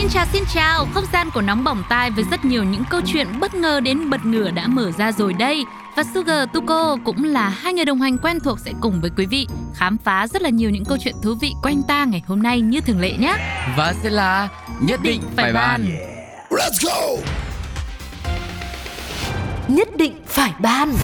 Xin chào xin chào, không gian của nóng bỏng tai với rất nhiều những câu chuyện bất ngờ đến bật ngửa đã mở ra rồi đây. Và Sugar Tuko cũng là hai người đồng hành quen thuộc sẽ cùng với quý vị khám phá rất là nhiều những câu chuyện thú vị quanh ta ngày hôm nay như thường lệ nhé. Và sẽ là nhất định phải bàn. Nhất định phải ban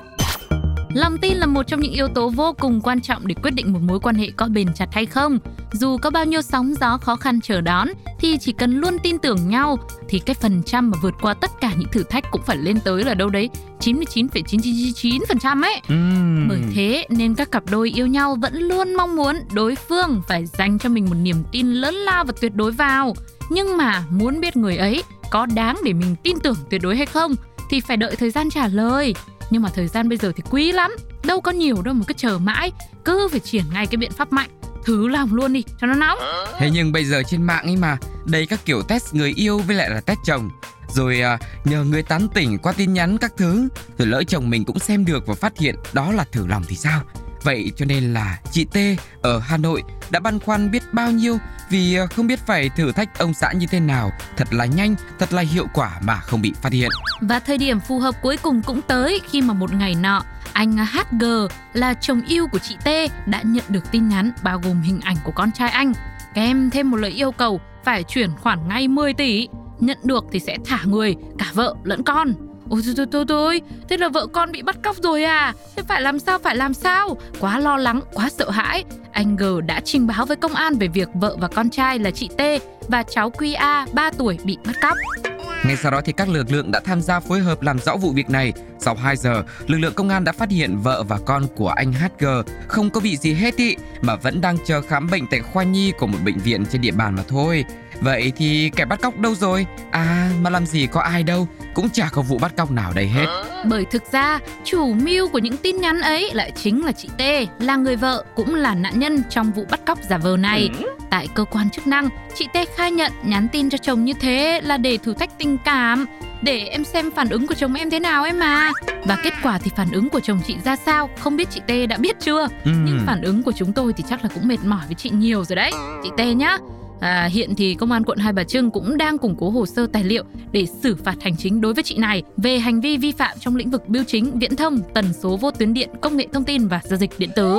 Lòng tin là một trong những yếu tố vô cùng quan trọng để quyết định một mối quan hệ có bền chặt hay không. Dù có bao nhiêu sóng gió khó khăn chờ đón thì chỉ cần luôn tin tưởng nhau thì cái phần trăm mà vượt qua tất cả những thử thách cũng phải lên tới là đâu đấy 99,999% ấy. Uhm. Bởi thế nên các cặp đôi yêu nhau vẫn luôn mong muốn đối phương phải dành cho mình một niềm tin lớn lao và tuyệt đối vào. Nhưng mà muốn biết người ấy có đáng để mình tin tưởng tuyệt đối hay không thì phải đợi thời gian trả lời. Nhưng mà thời gian bây giờ thì quý lắm, đâu có nhiều đâu mà cứ chờ mãi, cứ phải triển ngay cái biện pháp mạnh thử lòng luôn đi cho nó nóng. Thế nhưng bây giờ trên mạng ấy mà đầy các kiểu test người yêu với lại là test chồng. Rồi à, nhờ người tán tỉnh qua tin nhắn các thứ rồi lỡ chồng mình cũng xem được và phát hiện đó là thử lòng thì sao? Vậy cho nên là chị T ở Hà Nội đã băn khoăn biết bao nhiêu vì ờ, không biết phải thử thách ông xã như thế nào. Thật là nhanh, thật là hiệu quả mà không bị phát hiện. Và thời điểm phù hợp cuối cùng cũng tới khi mà một ngày nọ, anh HG là chồng yêu của chị T đã nhận được tin nhắn bao gồm hình ảnh của con trai anh, kèm thêm một lời yêu cầu phải chuyển khoản ngay 10 tỷ. Nhận được thì sẽ thả người, cả vợ lẫn con. Ôi thôi thôi thôi thôi, thế là vợ con bị bắt cóc rồi à? Thế phải làm sao, phải làm sao? Quá lo lắng, quá sợ hãi. Anh G đã trình báo với công an về việc vợ và con trai là chị T và cháu QA 3 tuổi bị bắt cóc. Ngay sau đó thì các lực lượng đã tham gia phối hợp làm rõ vụ việc này. Sau 2 giờ, lực lượng công an đã phát hiện vợ và con của anh HG không có bị gì hết ý, mà vẫn đang chờ khám bệnh tại khoa nhi của một bệnh viện trên địa bàn mà thôi. Vậy thì kẻ bắt cóc đâu rồi? À, mà làm gì có ai đâu, cũng chả có vụ bắt cóc nào đây hết. Bởi thực ra, chủ mưu của những tin nhắn ấy lại chính là chị T, là người vợ cũng là nạn nhân trong vụ bắt cóc giả vờ này. Tại cơ quan chức năng, chị T khai nhận nhắn tin cho chồng như thế là để thử thách tình cảm, để em xem phản ứng của chồng em thế nào em mà. Và kết quả thì phản ứng của chồng chị ra sao, không biết chị T đã biết chưa? Ừ. Nhưng phản ứng của chúng tôi thì chắc là cũng mệt mỏi với chị nhiều rồi đấy. Chị T nhá. À, hiện thì công an quận Hai Bà Trưng cũng đang củng cố hồ sơ tài liệu để xử phạt hành chính đối với chị này về hành vi vi phạm trong lĩnh vực bưu chính, viễn thông, tần số vô tuyến điện, công nghệ thông tin và giao dịch điện tử.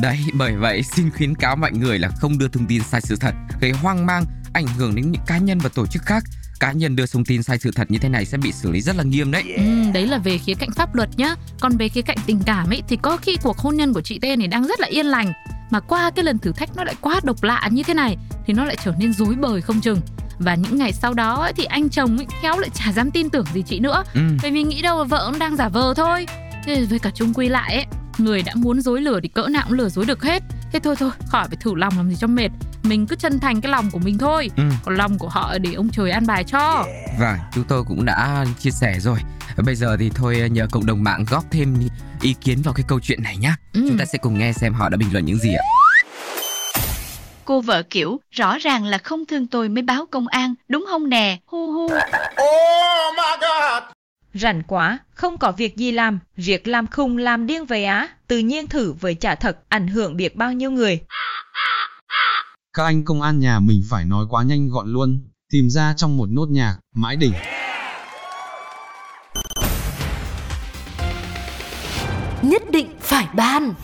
Đấy, bởi vậy xin khuyến cáo mọi người là không đưa thông tin sai sự thật, gây hoang mang, ảnh hưởng đến những cá nhân và tổ chức khác. Cá nhân đưa thông tin sai sự thật như thế này sẽ bị xử lý rất là nghiêm đấy. Ừ, đấy là về khía cạnh pháp luật nhá. Còn về khía cạnh tình cảm ấy thì có khi cuộc hôn nhân của chị T này đang rất là yên lành mà qua cái lần thử thách nó lại quá độc lạ như thế này thì nó lại trở nên rối bời không chừng và những ngày sau đó ấy, thì anh chồng ấy khéo lại chả dám tin tưởng gì chị nữa Ừ. bởi vì nghĩ đâu vợ ông đang giả vờ thôi Thế với cả chung quy lại ấy người đã muốn dối lừa thì cỡ nào cũng lừa dối được hết thế thôi thôi khỏi phải thử lòng làm gì cho mệt mình cứ chân thành cái lòng của mình thôi Ừ. còn lòng của họ để ông trời an bài cho Vâng, chúng tôi cũng đã chia sẻ rồi. Bây giờ thì thôi nhờ cộng đồng mạng góp thêm ý kiến vào cái câu chuyện này nhá. Ừ. Chúng ta sẽ cùng nghe xem họ đã bình luận những gì ạ. Cô vợ kiểu rõ ràng là không thương tôi mới báo công an, đúng không nè? Hu hu. Rảnh quá, không có việc gì làm, việc làm khùng làm điên về á, tự nhiên thử với trả thật, ảnh hưởng biết bao nhiêu người. Các anh công an nhà mình phải nói quá nhanh gọn luôn, tìm ra trong một nốt nhạc, mãi đỉnh. Nhất định phải ban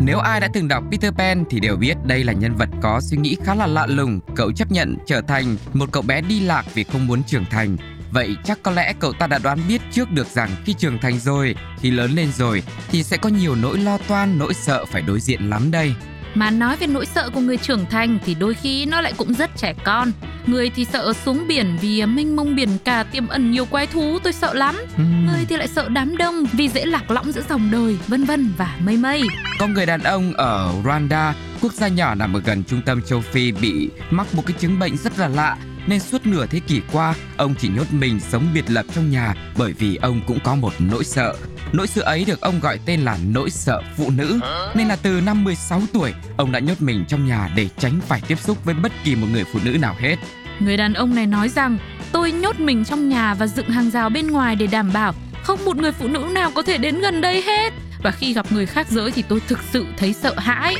Nếu ai đã từng đọc Peter Pan thì đều biết đây là nhân vật có suy nghĩ khá là lạ lùng. Cậu chấp nhận trở thành một cậu bé đi lạc vì không muốn trưởng thành. Vậy chắc có lẽ cậu ta đã đoán biết trước được rằng khi trưởng thành rồi, khi lớn lên rồi thì sẽ có nhiều nỗi lo toan, nỗi sợ phải đối diện lắm đây. Mà nói về nỗi sợ của người trưởng thành thì đôi khi nó lại cũng rất trẻ con. Người thì sợ xuống biển vì mênh mông biển cả tiềm ẩn nhiều quái thú tôi sợ lắm. Người thì lại sợ đám đông vì dễ lạc lõng giữa dòng đời, vân vân và mây mây. Có người đàn ông ở Rwanda, quốc gia nhỏ nằm ở gần trung tâm châu Phi bị mắc một cái chứng bệnh rất là lạ nên suốt nửa thế kỷ qua, ông chỉ nhốt mình sống biệt lập trong nhà bởi vì ông cũng có một nỗi sợ. Nỗi sợ ấy được ông gọi tên là nỗi sợ phụ nữ. Nên là từ năm 16 tuổi, ông đã nhốt mình trong nhà để tránh phải tiếp xúc với bất kỳ một người phụ nữ nào hết. Người đàn ông này nói rằng tôi nhốt mình trong nhà và dựng hàng rào bên ngoài để đảm bảo không một người phụ nữ nào có thể đến gần đây hết. Và khi gặp người khác giới thì tôi thực sự thấy sợ hãi.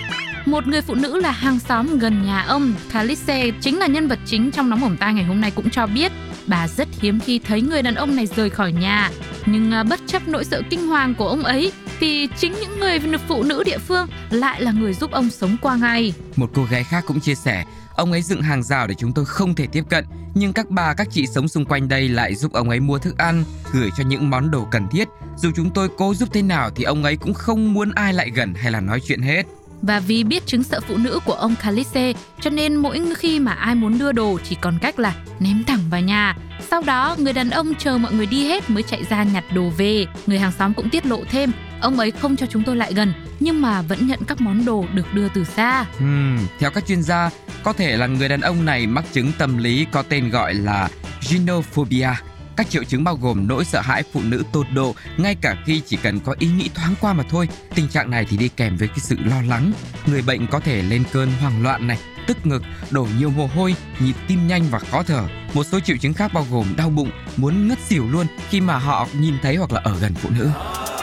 Một người phụ nữ là hàng xóm gần nhà ông, Calice, chính là nhân vật chính trong nóng bỏng tai ngày hôm nay cũng cho biết bà rất hiếm khi thấy người đàn ông này rời khỏi nhà. Nhưng à, bất chấp nỗi sợ kinh hoàng của ông ấy thì chính những người phụ nữ địa phương lại là người giúp ông sống qua ngày. Một cô gái khác cũng chia sẻ, ông ấy dựng hàng rào để chúng tôi không thể tiếp cận, nhưng các bà các chị sống xung quanh đây lại giúp ông ấy mua thức ăn, gửi cho những món đồ cần thiết. Dù chúng tôi cố giúp thế nào thì ông ấy cũng không muốn ai lại gần hay là nói chuyện hết. Và vì biết chứng sợ phụ nữ của ông Calice, cho nên mỗi khi mà ai muốn đưa đồ chỉ còn cách là ném thẳng vào nhà. Sau đó, người đàn ông chờ mọi người đi hết mới chạy ra nhặt đồ về. Người hàng xóm cũng tiết lộ thêm, ông ấy không cho chúng tôi lại gần, nhưng mà vẫn nhận các món đồ được đưa từ xa. Hmm, theo các chuyên gia, có thể là người đàn ông này mắc chứng tâm lý có tên gọi là gynophobia. Các triệu chứng bao gồm nỗi sợ hãi phụ nữ tột độ ngay cả khi chỉ cần có ý nghĩ thoáng qua mà thôi. Tình trạng này thì đi kèm với cái sự lo lắng. Người bệnh có thể lên cơn hoảng loạn này, tức ngực, đổ nhiều mồ hôi, nhịp tim nhanh và khó thở. Một số triệu chứng khác bao gồm đau bụng, muốn ngất xỉu luôn khi mà họ nhìn thấy hoặc là ở gần phụ nữ.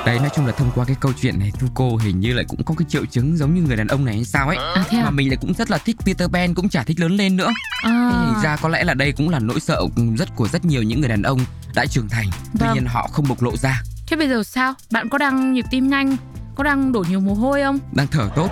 Đấy nói chung là thông qua cái câu chuyện này Thu cô hình như lại cũng có cái triệu chứng giống như người đàn ông này hay sao ấy À, thế à? Mà mình lại cũng rất là thích Peter Pan cũng chả thích lớn lên nữa À, Thế ra có lẽ là đây cũng là nỗi sợ rất của rất nhiều những người đàn ông đã trưởng thành Tuy Vâng. nhiên họ không bộc lộ ra thế bây giờ sao? Bạn có đang nhịp tim nhanh? Có đang đổ nhiều mồ hôi không? Đang thở tốt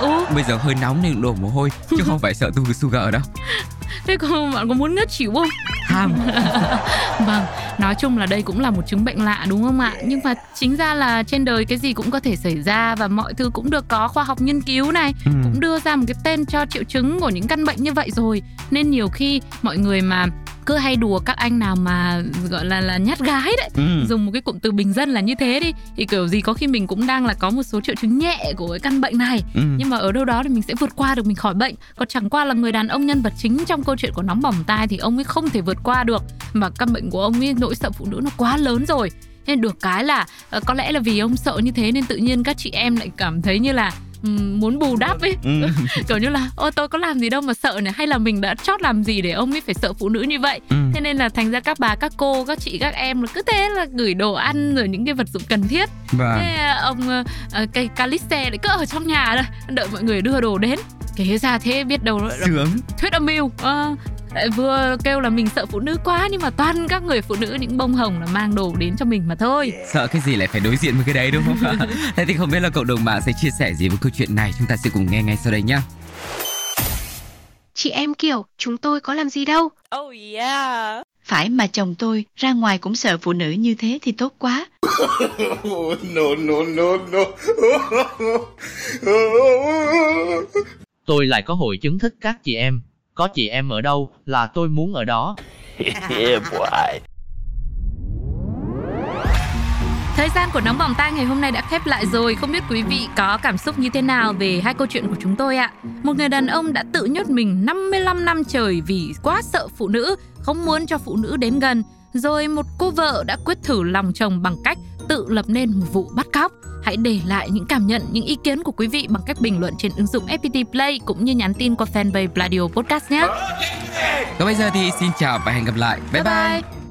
ừ. Bây giờ hơi nóng nên đổ mồ hôi Chứ không phải sợ tu sugar đâu Thế còn bạn có muốn ngất xỉu không? Ham Vâng, nói chung là đây cũng là một chứng bệnh lạ đúng không ạ? Nhưng mà chính ra là trên đời cái gì cũng có thể xảy ra và mọi thứ cũng được có khoa học nghiên cứu này, Ừ. cũng đưa ra một cái tên cho triệu chứng của những căn bệnh như vậy rồi. Nên nhiều khi mọi người mà cứ hay đùa các anh nào mà gọi là là nhát gái đấy. Ừ. dùng một cái cụm từ bình dân là như thế đi. Thì kiểu gì có khi mình cũng đang là có một số triệu chứng nhẹ của cái căn bệnh này. Ừ. nhưng mà ở đâu đó thì mình sẽ vượt qua được mình khỏi bệnh. Còn chẳng qua là người đàn ông nhân vật chính trong câu chuyện của nóng bỏng tai thì ông ấy không thể vượt qua được. Mà căn bệnh của ông ấy nỗi sợ phụ nữ nó quá lớn rồi. Nên được cái là ờ, có lẽ là vì ông sợ như thế nên tự nhiên các chị em lại cảm thấy như là muốn bù đắp ấy. Ừ. kiểu như là ô tôi có làm gì đâu mà sợ này hay là mình đã chót làm gì để ông ấy phải sợ phụ nữ như vậy? Ừ. thế nên là thành ra các bà các cô các chị các em cứ thế là gửi đồ ăn rồi những cái vật dụng cần thiết. Vâng. Thế à, ông ờ, ờ, cây Calice lại cứ ở trong nhà thôi đợi mọi người đưa đồ đến. Kể ra thế biết đâu là Sướng. thuyết âm mưu Ờ, lại vừa kêu là mình sợ phụ nữ quá nhưng mà toàn các người phụ nữ những bông hồng là mang đồ đến cho mình mà thôi Sợ cái gì lại phải đối diện với cái đấy đúng không ạ? Thế thì không biết là cộng đồng mạng sẽ chia sẻ gì với câu chuyện này Chúng ta sẽ cùng nghe ngay sau đây nhé Chị em kiểu, chúng tôi có làm gì đâu. Oh yeah. Phải mà chồng tôi ra ngoài cũng sợ phụ nữ như thế thì tốt quá. no, no, no, no. Tôi lại có hội chứng thích các chị em. Có chị em ở đâu là tôi muốn ở đó. Thời gian của nóng bỏng tai ngày hôm nay đã khép lại rồi, không biết quý vị có cảm xúc như thế nào về hai câu chuyện của chúng tôi ạ. Một người đàn ông đã tự nhốt mình 55 năm trời vì quá sợ phụ nữ, không muốn cho phụ nữ đến gần. Rồi một cô vợ đã quyết thử lòng chồng bằng cách tự lập nên một vụ bắt cóc. Hãy để lại những cảm nhận, những ý kiến của quý vị bằng cách bình luận trên ứng dụng FPT Play cũng như nhắn tin qua fanpage Pladio Podcast nhé. Còn bây giờ thì xin chào và hẹn gặp lại Bye bye, bye.